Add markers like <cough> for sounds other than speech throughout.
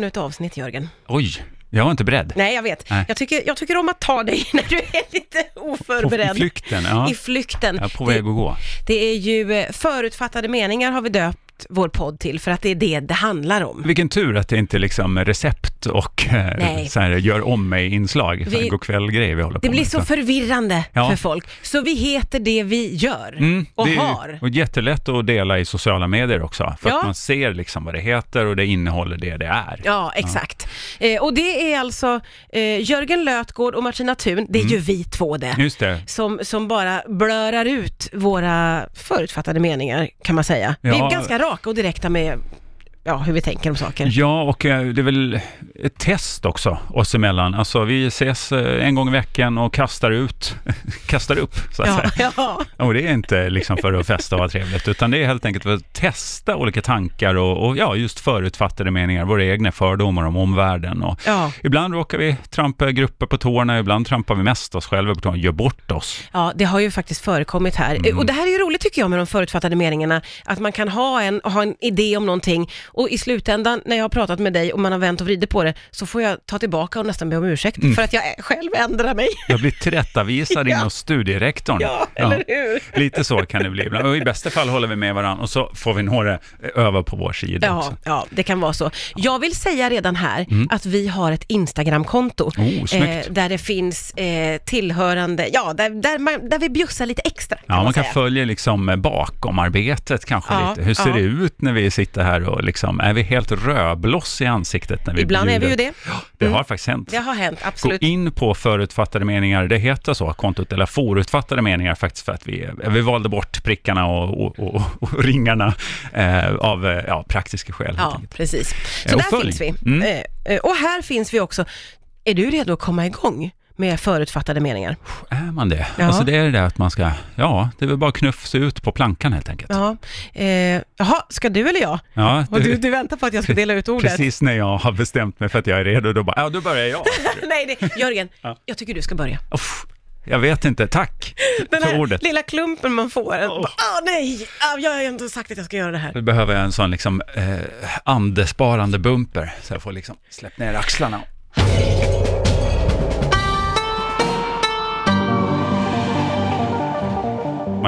ännu ett avsnitt, Jörgen. Oj, jag var inte beredd. Nej, jag vet. Nej. Jag, tycker, jag tycker om att ta dig <laughs> när du är lite På, oförberedd. I flykten, ja. I flykten. Jag är på väg att gå. Det, det är ju eh, förutfattade meningar har vi döpt vår podd till, för att det är det det handlar om. Vilken tur att det inte är liksom recept och eh, Nej. så här, gör om mig-inslag, Vi- godkväll-grejer vi håller på Det blir med. så förvirrande Ja. för folk, så vi heter det vi gör Mm, och det är, har. Och jättelätt att dela i sociala medier också, för Ja. att man ser liksom vad det heter och det innehåller det det är. Ja, exakt. Eh, och det är alltså eh, Jörgen Lötgård och Martina Thun, det är Mm. ju vi två det. Det. Som, som bara blörar ut våra förutfattade meningar, kan man säga. Vi är Ja. ganska raka och direkta med ja, hur vi tänker om saker. Ja, och eh, det är väl ett test också oss emellan. Alltså vi ses eh, en gång i veckan och kastar ut, <laughs> kastar upp så att Ja, säga. ja. Och det är inte liksom för att festa och vara trevligt, utan det är helt enkelt för att testa olika tankar och, och ja, just förutfattade meningar, våra egna fördomar om omvärlden. Och Ja. Ibland råkar vi trampa grupper på tårna, ibland trampar vi mest oss själva på tårna, gör bort oss. ja, det har ju faktiskt förekommit här. Mm. Och det här är ju roligt tycker jag med de förutfattade meningarna, att man kan ha en, ha en idé om någonting och i slutändan när jag har pratat med dig och man har vänt och vridit på det, så får jag ta tillbaka och nästan be om ursäkt Mm. för att jag själv ändrar mig. Jag blir tillrättavisad <laughs> Ja. in hos studierektorn. Ja, eller hur? Lite så kan det bli ibland. Och i bästa fall håller vi med varandra och så får vi några över på vår sida Ja, också. ja, det kan vara så. Jag vill säga redan här att vi har ett Instagramkonto Mm. Oh, snyggt. där det finns eh, tillhörande, ja, där, där, man, där vi bjussar lite extra. Kan Ja, man man kan följa liksom bakom-arbetet kanske Ja, lite. Hur ser det ut när vi sitter här och liksom, är vi helt rödbloss i ansiktet när vi Ibland är vi ju bjuder? det. Det Mm. har faktiskt hänt. Det har hänt, Gå absolut. in på förutfattade meningar, det heter så, kontot, eller förutfattade meningar faktiskt för att vi, vi valde bort prickarna och, och, och, och ringarna eh, av eh, ja, praktiska skäl. Ja, precis. Så där följ. finns vi. Mm. Eh, eh, och här finns vi också. Är du redo att komma igång med förutfattade meningar? Är man det? Ja. Alltså det är det där att man ska, ja, det är väl bara knuffa ut på plankan helt enkelt. Ja. Eh, jaha, ska du eller jag? Ja, Och du, du väntar på att jag ska dela ut ordet? Precis när jag har bestämt mig för att jag är redo, då bara, ja då börjar jag. <laughs> Nej, det, Jörgen, Ja. jag tycker du ska börja. Uff, jag vet inte, tack Den för här ordet. lilla klumpen man får. Åh Åh. nej, ah, jag har ju ändå sagt att jag ska göra det här. Nu behöver jag en sån liksom eh, andesparande bumper, så jag får liksom släppa ner axlarna.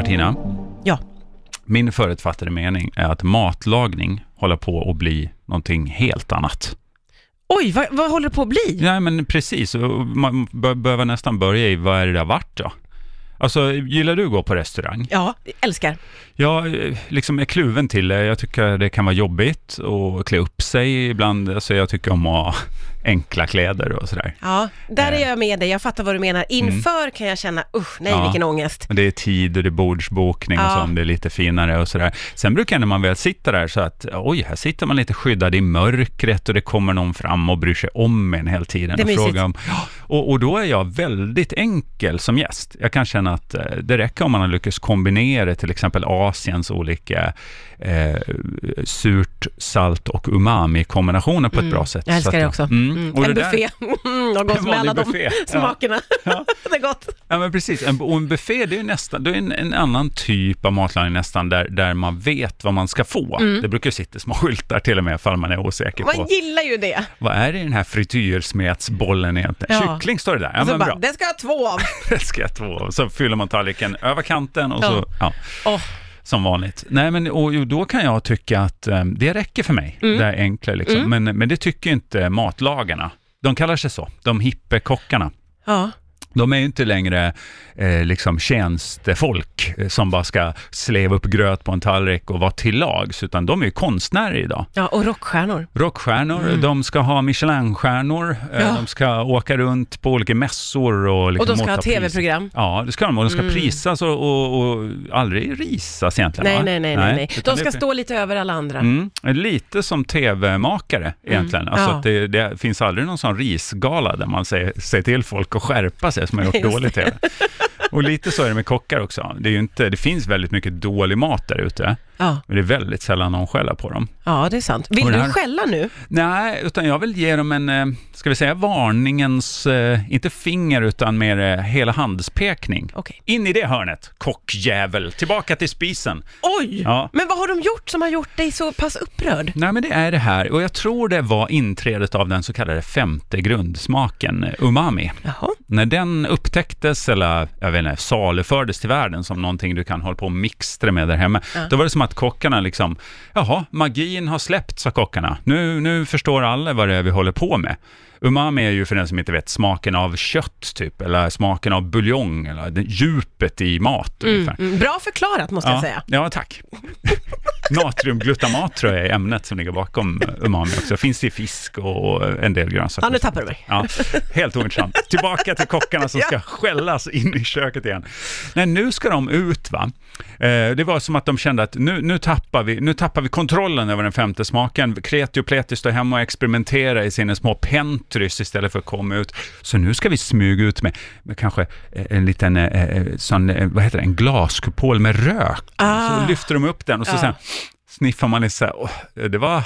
Martina, Ja. min förutfattade mening är att matlagning håller på att bli någonting helt annat. Oj, vad, vad håller det på att bli? Nej, men precis. Man bör, behöver nästan börja i vad är det där vart då? Alltså, gillar du att gå på restaurang? Ja, älskar. Jag liksom är kluven till det. Jag tycker det kan vara jobbigt att klä upp sig ibland. Alltså, jag tycker om att enkla kläder och sådär. Ja, där Eh. är jag med dig. Jag fattar vad du menar. Inför kan jag känna, usch, nej Ja. vilken ångest. Men det är tid och det är bordsbokning och Ja. så om det är lite finare och sådär. Sen brukar jag när man väl sitter där så att, oj, här sitter man lite skyddad i mörkret och det kommer någon fram och bryr sig om en hela tiden. Det är och, mysigt. frågar om, och, och då är jag väldigt enkel som gäst. Jag kan känna att eh, det räcker om man har lyckats kombinera till exempel Asiens olika eh, surt, salt och umami-kombinationer på ett bra sätt. Jag älskar det också. Mm. Mm. Och En det där- buffé. <laughs> Mm, något <laughs> mellan de buffé. Ja. <laughs> smakerna. Ja. det är gott. Ja, men precis. En, och en buffé, det är ju nästan, det är en, en annan typ av matlagning nästan, där, där man vet vad man ska få. Det brukar ju sitta små skyltar till och med, ifall man är osäker Man på, gillar ju det. vad är det i den här frityrsmetsbollen egentligen? Ja. Kyckling står det där, ja men bara, bra. det ska jag ha två av. <laughs> Det ska jag två. Och så fyller man tallriken över kanten och så, ja, Åh, som vanligt. Nej, men och, då kan jag tycka att eh, det räcker för mig, Mm. det är enkla liksom. Men, men det tycker inte matlagarna. De kallar sig så, de hippekockarna. ja. De är ju inte längre eh, liksom tjänstefolk eh, som bara ska sleva upp gröt på en tallrik och vara till lags, utan de är ju konstnärer idag. ja, och rockstjärnor. Rockstjärnor, de ska ha Michelinstjärnor, eh, Mm. Ja. de ska åka runt på olika mässor och liksom Och de ska ha tv-program. Ja, det ska de. Och de ska Mm. prisas och, och, och aldrig risas egentligen. Nej, nej, nej, nej, nej. De ska det- stå lite över alla andra. Mm, lite som tv-makare egentligen. Alltså Mm. Ja. att det, det finns aldrig någon sån risgala där man säger, säger till folk att skärpa sig. Det som har gjort Just dålig TV. Och lite så är det med kockar också. Det, är inte, det finns väldigt mycket dålig mat där ute, Ja, men det är väldigt sällan någon skäller på dem. ja, det är sant. Vill det du här- skälla nu? Nej, utan jag vill ge dem en, eh, ska vi säga varningens, eh, inte finger utan mer eh, hela handspekning. Okej. In i det hörnet, kockjävel, tillbaka till spisen. Oj! Ja. Men vad har de gjort som har gjort dig så pass upprörd? Nej, men det är det här, och jag tror det var inträdet av den så kallade femte grundsmaken, umami. Jaha. När den upptäcktes, eller jag vet inte, salufördes till världen som någonting du kan hålla på och mixtra med där hemma, Ja. då var det som att kockarna liksom, jaha, magin har släppt, sa kockarna. Nu, nu förstår alla vad det är vi håller på med. Umami är ju för den som inte vet smaken av kött typ, eller smaken av buljong, eller det, djupet i mat Mm, ungefär. mm, bra förklarat måste jag Ja, säga. ja, tack. <laughs> Natriumglutamat tror jag är ämnet som ligger bakom umami också. Finns i fisk och en del grönsaker. Ja, nu tappar du mig. Ja, helt ointressant. <laughs> Tillbaka till kockarna som ska skällas in i köket igen. Nej, nu ska de ut va. Eh, det var som att de kände att nu, nu, tappar vi, nu tappar vi kontrollen över den femte smaken. Kreti och Pleti står hemma och experimenterar i sina små pentrys istället för att komma ut. Så nu ska vi smyga ut med, med kanske eh, en liten, eh, eh, sån, eh, vad heter det, en glaskupol med rök. Ah. Så lyfter de upp den och så Ja. sen sniffar man lite så här, "Åh, det var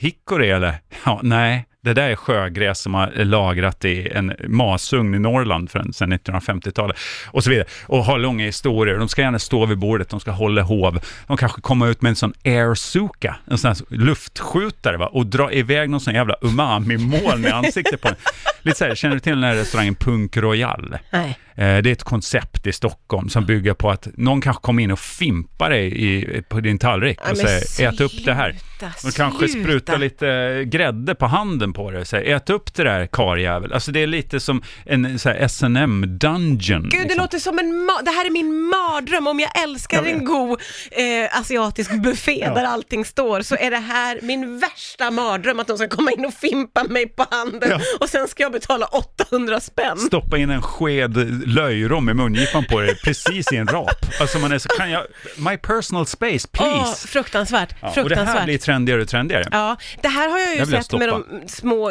hickory eller? Ja, nej, det där är sjögräs som har lagrat i en masugn i Norrland sedan 1950-talet och så vidare. Och har långa historier. De ska gärna stå vid bordet, de ska hålla hov. De kanske kommer ut med en sån airsuka, en sån här luftskjutare va? och dra iväg någon sån jävla umami-moln i ansiktet på en. <laughs> Lite så här, känner du till den här restaurangen Punk Royal? Nej. Eh, Det är ett koncept i Stockholm som bygger på att någon kanske kommer in och fimpar dig i, på din tallrik och men säger ät upp det här. sluta, De kanske sluta. sprutar lite grädde på handen på dig och säger ät upp det där karljävel. Alltså det är lite som en S&M dungeon Gud, det liksom. låter som en det här är min mardröm. Om jag älskar Jag en god eh, asiatisk buffé Ja. där allting står, så är det här min värsta mardröm, att de ska komma in och fimpa mig på handen Ja. och sen ska jag betala 800 spänn. Stoppa in en sked löjrom i mungipan på dig precis i en rap. <laughs> Alltså man är så, kan jag, my personal space Åh, please. fruktansvärt, Ja, och det här fruktansvärt. blir trendigare och trendigare. Ja, det här har jag ju jag sett med de små,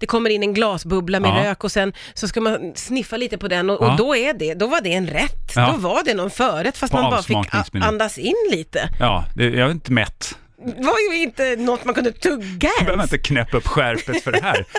det kommer in en glasbubbla med Ja. rök och sen så ska man sniffa lite på den och, Ja. och då, är det, då var det en rätt. Då var det någon förrätt fast På man bara fick andas in lite. Ja, det, jag är inte mätt. Det var ju inte något man kunde tugga Jag behöver ens. inte knäppa upp skärpet för det här. <laughs>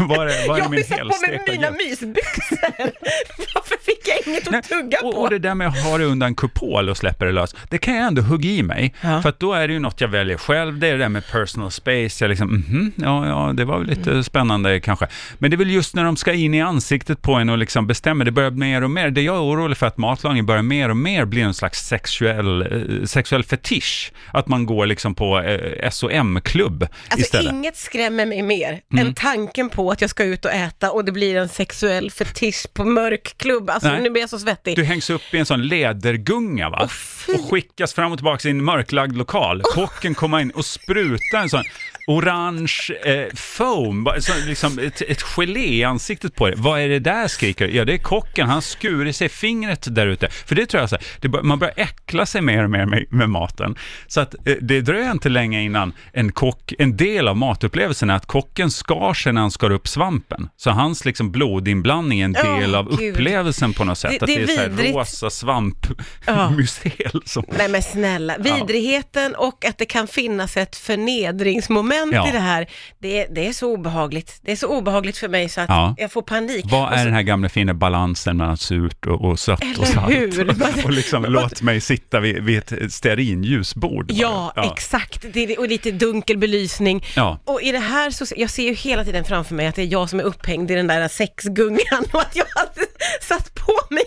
Var är, var är Jag har ju satt på mig mina mysbyxor. <laughs> Varför fick jag inget att Nej, tugga och, på? och det där med att ha det under en kupol och släppa det lös, det kan jag ändå hugga i mig. Ja. För att då är det ju något jag väljer själv, det är det där med personal space, jag liksom, mhm, ja, ja, det var väl lite Mm. spännande kanske. Men det är väl just när de ska in i ansiktet på en och liksom bestämmer, det börjar mer och mer, det jag är orolig för att matlagning börjar mer och mer bli en slags sexuell, eh, sexuell fetisch. Att man går liksom på eh, S&M-klubb Alltså istället. inget skrämmer mig mer Mm. än tanken på att jag ska ut och äta och det blir en sexuell fetisch på mörkklubb. Alltså Nej. nu blir jag så svettig. Du hängs upp i en sån lädergunga va? Fy. och skickas fram och tillbaka i en mörklagd lokal. Kocken kommer in och sprutar en sån orange eh, foam, så, liksom ett, ett gelé i ansiktet på dig. Vad är det där skriker? Ja, det är kocken. Han skurit sig fingret där ute. För det tror jag så här, det bör, man börjar äckla sig mer och mer med, med maten. Så att eh, det dröjer inte länge innan en kock, en del av matupplevelsen är att kocken skar sig när han skar upp svampen. Så hans liksom blodinblandning är en del av Gud. upplevelsen på något sätt. Det- att det det är är så här rosa Ja. svampmycel som... Nej men snälla, vidrigheten och att det kan finnas ett förnedringsmoment Ja. i det här, det, det är så obehagligt. Det är så obehagligt för mig så att Ja. jag får panik. Vad Och är så, den här gamla fina balansen mellan surt och, och sött Eller och salt? hur? <laughs> och liksom <laughs> låt mig sitta vid, vid ett stearinljusbord. bara. Ja, exakt. Det, är- och lite dunkel belysning. Ja. Och i det här så, jag ser ju hela tiden framför mig att det är jag som är upphängd i den där sexgungan <laughs> och att jag hade <laughs> satt på mig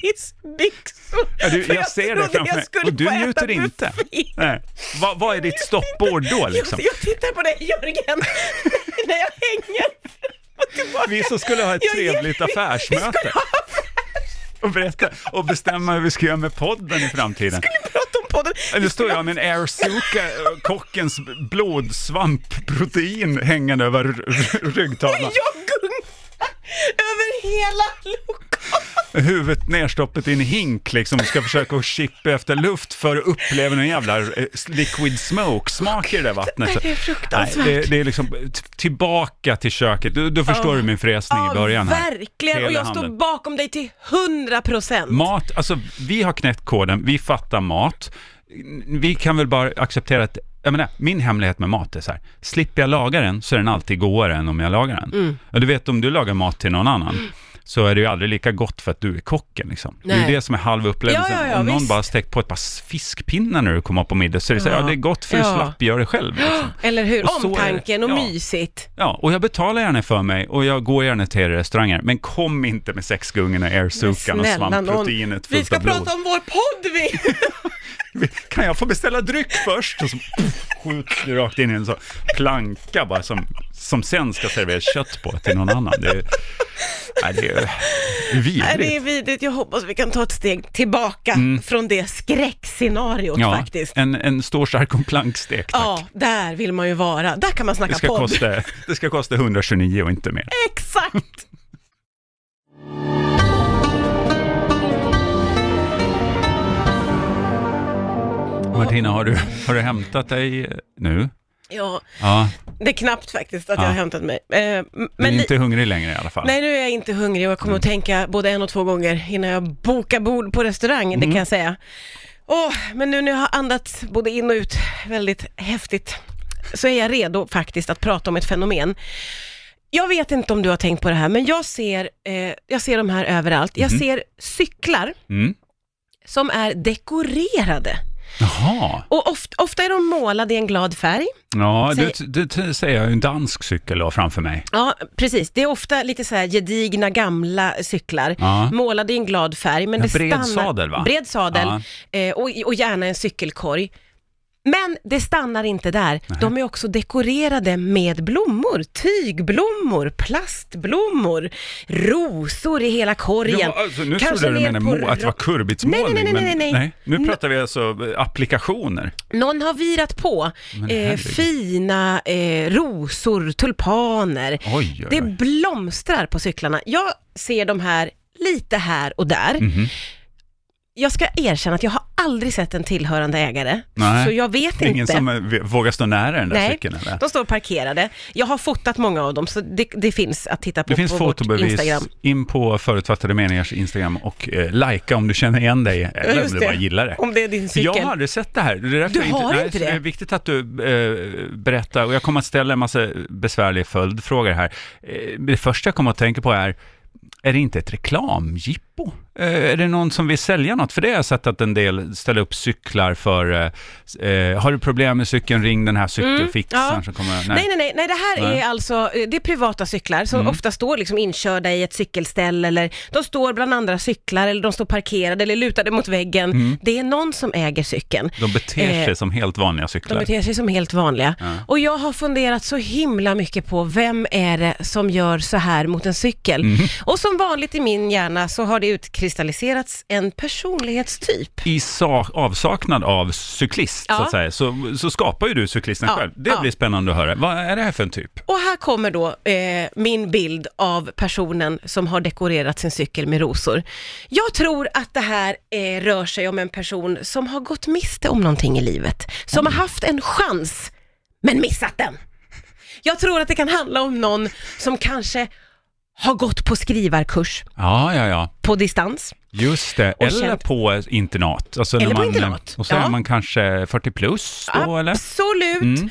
mjukisbyxor. Ja, du, jag ser det framför mig. skulle Och du njuter inte. Nej. Vad, vad är ditt stoppord då liksom? Jag, jag tittar på dig Jörgen, <laughs> när jag hänger. Vi som skulle ha ett trevligt affärsmöte skulle och berätta och bestämma hur vi ska göra med podden i framtiden. prata om podden. Nu står jag med en airsuka, kockens blodsvampprotein hängande över ryggtavlan. Jag hela lokalen. huvudet nerstoppet i en hink liksom och ska försöka att chippa efter luft för att uppleva någon jävla eh, liquid smoke-smak i det där vattnet. Nej, det är fruktansvärt. Nej, det, det är liksom t- tillbaka till köket. Du, du förstår du min fresning i början här. verkligen. Och Hela jag står handen. bakom dig till 100 procent. Mat, alltså vi har knäckt koden, vi fattar mat. Vi kan väl bara acceptera att, jag menar, min hemlighet med mat är så här, slipper jag laga den så är den alltid godare än om jag lagar den. Mm. Och du vet, om du lagar mat till någon annan, så är det ju aldrig lika gott för att du är kocken. Liksom. Det är ju det som är halva upplevelsen. Ja, ja, ja, om någon visst. bara stekt på ett par fiskpinnar när du kommer upp på middag, så är det så här, Ja. det är gott för du slapp göra det själv. Liksom. <gasps> Eller hur? Och Omtanken och mysigt. Ja, och jag betalar gärna för mig och jag går gärna till restauranger, men kom inte med sexgungorna, airsukan och svampproteinet Vi fullt ska av blod. prata om vår podd vi! <laughs> <laughs> Kan jag få beställa dryck först? Och så pff, skjuts du rakt in i en sån planka bara som, som sen ska serveras kött på till någon annan. Det är, nej, det är Nej, det vidrigt. är vidrigt. Jag hoppas vi kan ta ett steg tillbaka från det skräckscenariot Mm. Ja, faktiskt. en, en stor stark och plankstek, tack. Ja, där vill man ju vara. Där kan man Det snacka ska, podd. kosta, det ska kosta 129 och inte mer. <laughs> Exakt! Martina, har du, har du hämtat dig nu? Ja, Ja, det är knappt faktiskt att Ja. jag har hämtat mig. Eh, men men li- inte hungrig längre i alla fall. Nej, nu är jag inte hungrig och jag kommer att tänka både en och två gånger innan jag bokar bord på restaurang, Mm. det kan jag säga. Åh, men nu när jag har andats både in och ut väldigt häftigt så är jag redo faktiskt att prata om ett fenomen. Jag vet inte om du har tänkt på det här, men jag ser, eh, jag ser de här överallt. Jag Mhm. ser cyklar Mm. som är dekorerade. Jaha, Och oft, ofta är de målade i en glad färg. ja, Säg- det, det säger jag ju en dansk cykel då framför mig. Ja, precis. Det är ofta lite så här gedigna gamla cyklar, Ja. målade i en glad färg. Men Ja, det bred stannar, sadel, va? Bred sadel Ja. eh, och, och gärna en cykelkorg. Men det stannar inte där. De är också dekorerade med blommor, tygblommor, plastblommor, rosor i hela korgen. Ja, alltså, nu Kanske trodde jag du menade på att det var kurbitsmålning. Nej, nej, nej, men, nej, nej. Nu pratar vi alltså eh, applikationer. Någon har virat på eh, fina eh, rosor, tulpaner. Oj, oj, Det oj. blomstrar på cyklarna. Jag ser de här lite här och där. Mhm. Jag ska erkänna att jag har aldrig sett en tillhörande ägare, Nej. så jag vet Det ingen inte. som eh, vågar stå nära den där Nej, cykeln eller? de står parkerade. Jag har fotat många av dem, så det, det finns att titta på Det finns på vårt fotobevis Instagram. in på förutfattade meningars Instagram och eh, likea om du känner igen dig eller om du bara det. gillar det. Om det är din cykel. Jag har aldrig sett det här. Det är Du inte, har nej, inte så det? är viktigt att du eh, berättar och jag kommer att ställa en massa besvärliga följdfrågor här. Eh, det första jag kommer att tänka på är, är det inte ett reklamjippo? Eh, är det någon som vill sälja något? För det har jag sett att en del ställer upp cyklar för, eh, eh, har du problem med cykeln, ring den här cykelfixaren Mm, ja. kommer... Nej, nej, nej, nej, det här Nej. Mm. är alltså, eh, det är privata cyklar som ofta står liksom inkörda i ett cykelställ eller de står bland andra cyklar eller de står parkerade eller lutade mot väggen. Mm. Det är någon som äger cykeln. De beter sig Eh, som helt vanliga De cyklar. beter sig som helt vanliga. Ja. Och jag har funderat så himla mycket på vem är det som gör så här mot en cykel? Mhm. Och som vanligt i min hjärna så har det utkristalliserats en personlighetstyp. I sa- avsaknad av cyklist, så Ja. att säga, så, så skapar ju du cyklisten Ja, själv. Det ja. blir spännande att höra. Vad är det här för en typ? Och här kommer då eh, min bild av personen som har dekorerat sin cykel med rosor. Jag tror att det här eh, rör sig om en person som har gått miste om någonting i livet. Som har haft en chans, men missat den. Jag tror att det kan handla om någon som kanske har gått på skrivarkurs Ja, ja, ja. på distans. Just det. Eller känt- på internat. Alltså Eller när på man, internat. Och så Ja. är man kanske 40 plus då, eller? Absolut. Mm.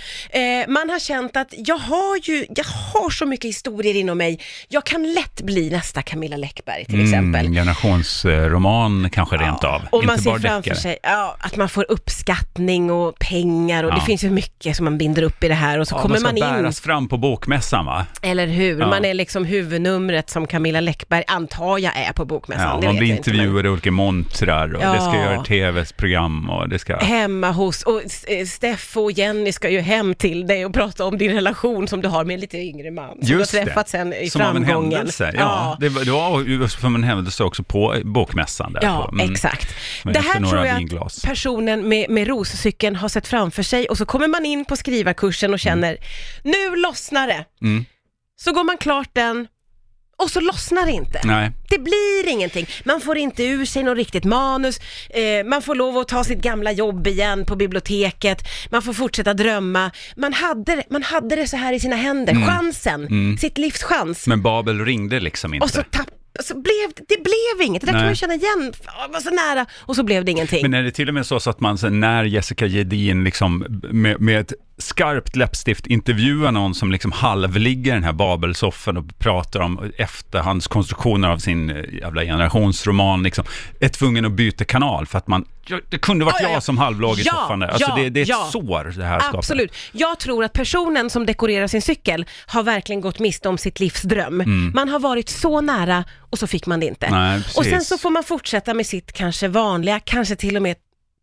Eh, man har känt att jag har ju, jag har så mycket historier inom mig. Jag kan lätt bli nästa Camilla Läckberg till exempel. Mm, generationsroman kanske rent av. Och man Inte ser bara framför deckare. sig ja, att man får uppskattning och pengar och Ja. det finns ju mycket som man binder upp i det här och så Ja, kommer man ska man in, bäras fram på bokmässan va? eller hur? Ja. Man är liksom huvudnumret som Camilla Läckberg antar jag är på Bokmässan. Ja, det man blir inte, men- intervjuad i olika montrar och det ska Ja. göra tv-program och det ska... Hemma hos, och eh, Steffo och Jenny ska ju hem till dig och prata om din relation som du har med en lite yngre man. Som Just du har det. träffat sen i Som av en framgången. händelse, ja. Det var, det var som en händelse också på bokmässan där. Ja, mm, exakt. Det här tror jag vinglas. att personen med, med roscykeln har sett framför sig och så kommer man in på skrivarkursen och känner, nu lossnar det. Mm. Så går man klart den och så lossnar det inte. Nej. Det blir ingenting. Man får inte ur sig något riktigt manus, eh, man får lov att ta sitt gamla jobb igen på biblioteket, man får fortsätta drömma. Man hade, man hade det så här i sina händer, chansen, sitt livs chans. Men Babel ringde liksom inte. Och så tapp, så blev det, blev inget, det där kan man känna igen, Fan, var så nära, och så blev det ingenting. Men är det till och med så, så att man när Jessica Gedin liksom med, med ett skarpt läppstift intervjuar någon som liksom halvligger i den här Babelsoffan och pratar om efterhandskonstruktioner av sin eh, jävla generationsroman, liksom, är tvungen att byta kanal för att man, det kunde varit Ja, ja, ja. jag som halvlåg i Ja, soffan där. Alltså ja, det, det är ett ja. sår det här skapar. Absolut. Jag tror att personen som dekorerar sin cykel har verkligen gått miste om sitt livs dröm. Man har varit så nära och så fick man det inte. Mm. Nej, och sen så får man fortsätta med sitt kanske vanliga, kanske till och med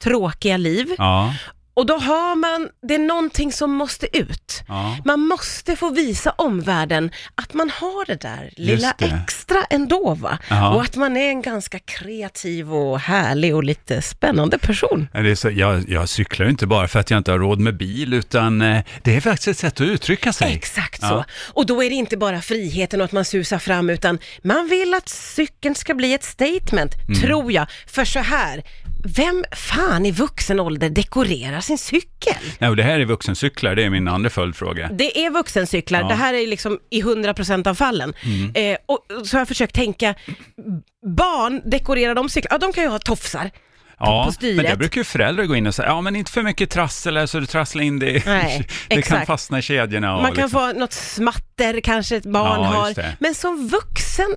tråkiga liv. Ja, Och då har man, det är någonting som måste ut. ja. Man måste få visa omvärlden att man har det där lilla det. extra ändå va. Ja. Och att man är en ganska kreativ och härlig och lite spännande person. Det är så, jag, jag cyklar ju inte bara för att jag inte har råd med bil, utan eh, det är faktiskt ett sätt att uttrycka sig. Exakt Ja. så. Och då är det inte bara friheten och att man susar fram, utan man vill att cykeln ska bli ett statement, Mm. tror jag. För så här, vem fan i vuxen ålder dekorerar sin cykel? Ja, och det här är vuxencyklar, det är min andra följdfråga. Det är vuxencyklar, Ja. Mm. det här är liksom i 100% av fallen. Eh, och så har jag försökt tänka, barn, dekorerar de cyklar? Ja, de kan ju ha tofsar. Ja, på styret. men där brukar ju föräldrar gå in och säga, ja men inte för mycket trassel så du trasslar in det, i- Nej, <laughs> det kan exakt. fastna i kedjorna. Och Man kan liksom. få något smatter kanske ett barn Ja, har. det. Men som vuxen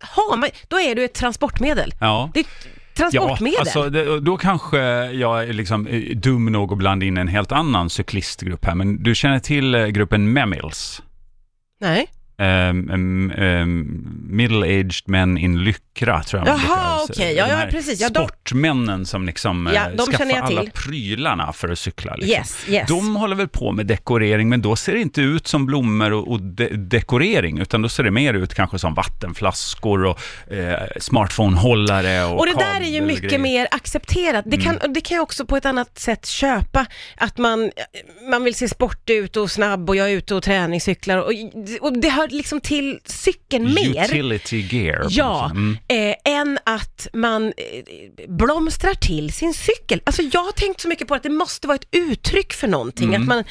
har man, då är du ett transportmedel. Ja. Det är ett transportmedel. Ja, alltså det, då kanske jag är liksom eh, dum nog att blanda in en helt annan cyklistgrupp här, men du känner till eh, gruppen Memills? Nej. Um, um, um, Middle-aged men in lyckra, tror jag Jaha, okej. Ja, De ja, precis. Ja, de- Sportmännen som liksom eh, Ja, de skaffar alla till. prylarna för att cykla. Liksom. Yes, yes. De håller väl på med dekorering, men då ser det inte ut som blommor och, och de dekorering, utan då ser det mer ut kanske som vattenflaskor och eh, smartphone-hållare och Och det där är ju mycket mer accepterat. Det Mm. kan, det kan jag också på ett annat sätt köpa. Att man, man vill se sportig ut och snabb och jag är ute och träningscyklar och, och det hör liksom till cykeln mer. Utility gear. Ja, Mm. eh, än att man eh, blomstrar till sin cykel. Alltså jag har tänkt så mycket på att det måste vara ett uttryck för någonting. Mm. Att man,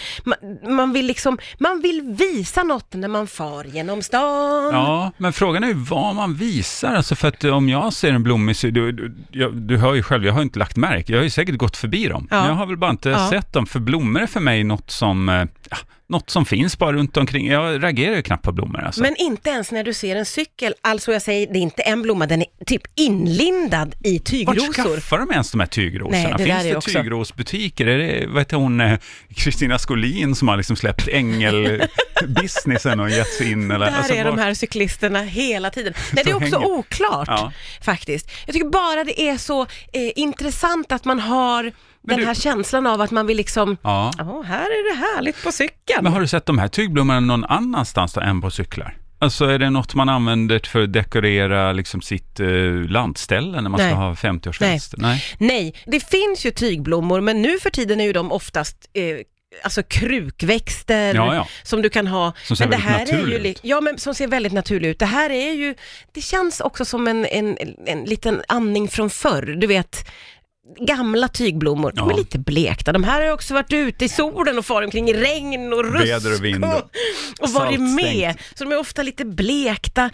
man, man vill liksom, man vill visa något när man far genom stan. Ja, men frågan är ju vad man visar. Alltså för att om jag ser en blommig du, du, jag, du hör ju själv, jag har inte lagt märke, jag har ju säkert gått förbi dem. Ja. Men jag har väl bara inte Ja. sett dem, för blommor är för mig något som, eh, ja, något som finns bara runt omkring. Jag reagerar ju knappt på blommor alltså. Men inte ens när du ser en cykel, alltså jag säger, det är inte en blomma, den är typ inlindad i Vart tygrosor. skaffar de ens de här tygrosorna? Nej, det Finns det också- tygrosbutiker? Är det, vad heter hon, eh, Kristina Skolin som har liksom släppt ängelbusinessen och gett sig in? Eller? Där Alltså, är de var- här cyklisterna hela tiden. Nej, det är Så också hänger- oklart Ja. faktiskt. Jag tycker bara det är så eh, intressant att man har den du- här känslan av att man vill liksom, Ja. ja, här är det härligt på cykeln. Men har du sett de här tygblommorna någon annanstans då än på cyklar? Alltså är det något man använder för att dekorera liksom sitt eh, landställe när man Nej. ska ha 50-årsfest? Nej. Nej, det finns ju tygblommor, men nu för tiden är ju de oftast eh, Alltså krukväxter Ja, ja. som du kan ha. Som ser men det här är ju, ut. Ja, men som ser väldigt naturligt ut. Det här är ju, det känns också som en, en, en liten andning från förr. Du vet, gamla tygblommor, de är Ja. lite blekta. De här har ju också varit ute i solen och farit omkring i regn och rusk Väder och vind. och, <laughs> och varit med. Så de är ofta lite blekta.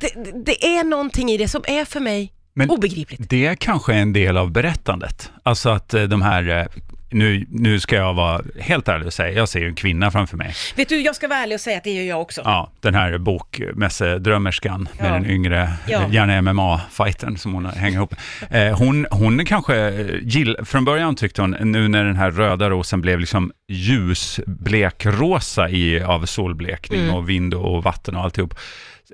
Det, det är någonting i det som är för mig Men obegripligt. det är kanske en del av berättandet. Alltså att eh, de här, eh, nu, nu ska jag vara helt ärlig och säga, jag ser ju en kvinna framför mig. Vet du, jag ska vara ärlig och säga att det gör jag också. Ja, den här bokmässedrömmerskan med Ja. den yngre, Ja. eh, gärna MMA-fightern som hon hänger ihop. Eh, hon, hon kanske gill, från början tyckte hon, nu när den här röda rosen blev liksom ljusblekrosa i, av solblekning Mm. och vind och vatten och alltihop.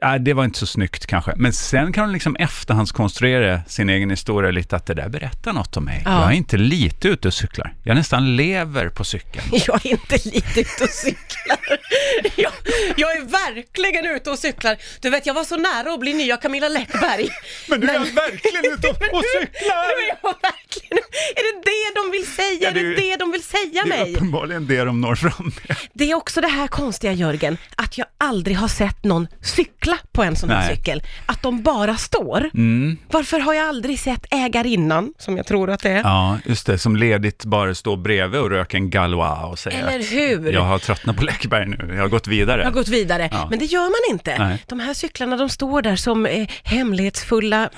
Äh, det var inte så snyggt kanske, men sen kan hon liksom efterhandskonstruera sin egen historia lite, att det där berättar något om mig. Ja. Jag är inte lite ute och cyklar, jag nästan lever på cykeln. <laughs> Jag är inte lite ute och cyklar. <laughs> Jag, jag är verkligen ute och cyklar. Du vet, jag var så nära att bli nya Camilla Läckberg. Men du är verkligen ute och, <laughs> och cyklar! Är verkligen... Är det det de vill säga? Ja, är det det är ju- det de vill säga Det är mig? uppenbarligen det de når fram med. Det är också det här konstiga Jörgen, att jag aldrig har sett någon cykla på en sån här Nej. cykel, att de bara står. Mm. Varför har jag aldrig sett ägarinnan, som jag tror att det är? Ja, just det, som ledigt bara står bredvid och röker en Galois och säger Eller hur? jag har tröttnat på Läckberg nu, jag har gått vidare. Jag har gått vidare. Ja. Men det gör man inte. Nej. De här cyklarna, de står där som eh, hemlighetsfulla...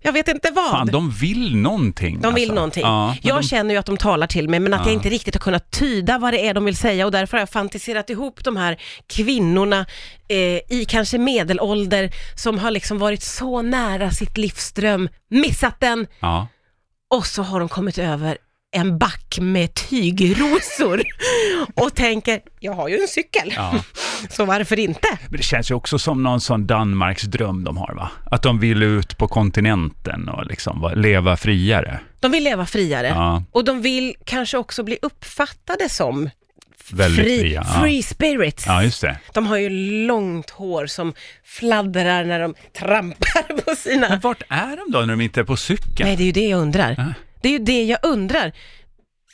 Jag vet inte vad. Fan, de vill någonting. De vill alltså. någonting. Ja, jag de, känner ju att de talar till mig, men att Ja. jag inte riktigt har kunnat tyda vad det är de vill säga och därför har jag fantiserat ihop de här kvinnorna eh, i kanske medelålder som har liksom varit så nära sitt livsdröm, missat den ja. och så har de kommit över en back med tygrosor <laughs> och tänker, jag har ju en cykel, Ja. <laughs> så varför inte? Men det känns ju också som någon sån Danmarks dröm de har, va? Att de vill ut på kontinenten och liksom va, leva friare. De vill leva friare Ja, och de vill kanske också bli uppfattade som väldigt free, fria. Free spirits. ja, just det. De har ju långt hår som fladdrar när de trampar på sina... Men vart är de då när de inte är på cykeln? Nej, det är ju det jag undrar. Ja. Det är ju det jag undrar.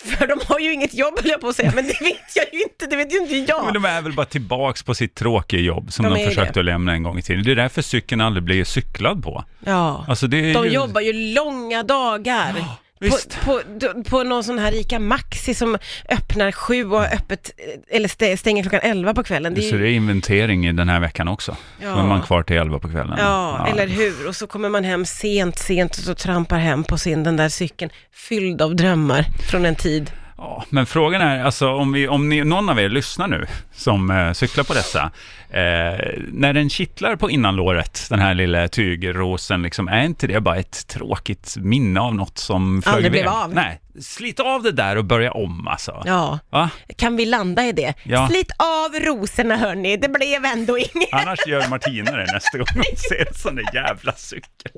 För de har ju inget jobb, höll jag på att säga, men det vet jag ju inte, det vet ju inte jag. Men de är väl bara tillbaks på sitt tråkiga jobb som De de, försökte det. att lämna en gång i tiden. Det är därför cykeln aldrig blir cyklad på. Ja, Alltså de ju... jobbar ju långa dagar. Visst. På, på, på någon sån här Ica Maxi som öppnar sju och har öppet, eh, eller stä- stänger klockan elva på kvällen. Det är Så ju, det är inventering i den här veckan också. Ja. Då är man kvar till elva på kvällen. ja, eller hur? Och så kommer man hem sent, sent och så trampar hem på sin, den där cykeln, fylld av drömmar från en tid. Ja, men frågan är, alltså om, vi, om ni, någon av er lyssnar nu som eh, cyklar på dessa, eh, när den kittlar på innanlåret, den här lilla tygrosen, liksom, är inte det bara ett tråkigt minne av något som flög Aldrig blev av. Nej, slit av det där och börja om alltså. Ja, Va? kan vi landa i det? Ja. Slit av rosorna hörni, det blev ändå inget. Annars gör Martina det nästa gång hon ser en sån där jävla cykel.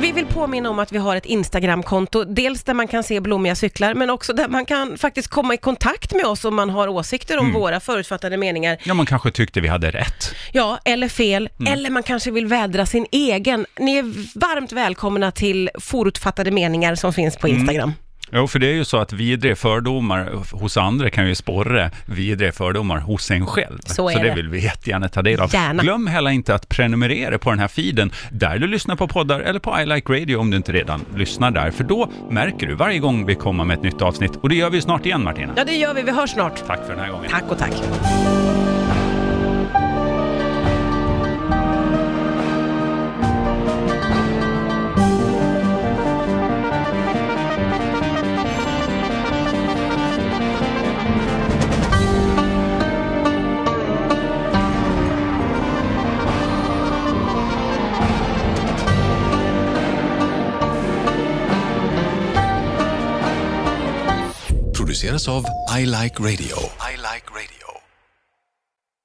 Vi vill påminna om att vi har ett Instagramkonto, dels där man kan se blommiga cyklar, men också där man kan faktiskt komma i kontakt med oss om man har åsikter om Mm. våra förutfattade meningar. Ja, man kanske tyckte vi hade rätt. Ja, eller fel, Mm. eller man kanske vill vädra sin egen. Ni är varmt välkomna till förutfattade meningar som finns på Mm. Instagram. Jo, för det är ju så att vidriga fördomar hos andra kan ju sporra vidriga fördomar hos en själv. Så är det det. vill vi jättegärna ta del av. Gärna. Glöm heller inte att prenumerera på den här feeden där du lyssnar på poddar eller på I Like Radio om du inte redan lyssnar där. För då märker du varje gång vi kommer med ett nytt avsnitt. Och det gör vi snart igen Martina. Ja, det gör vi. Vi hörs snart. Tack för den här gången. Tack och tack. Produceras av I Like Radio. I like radio.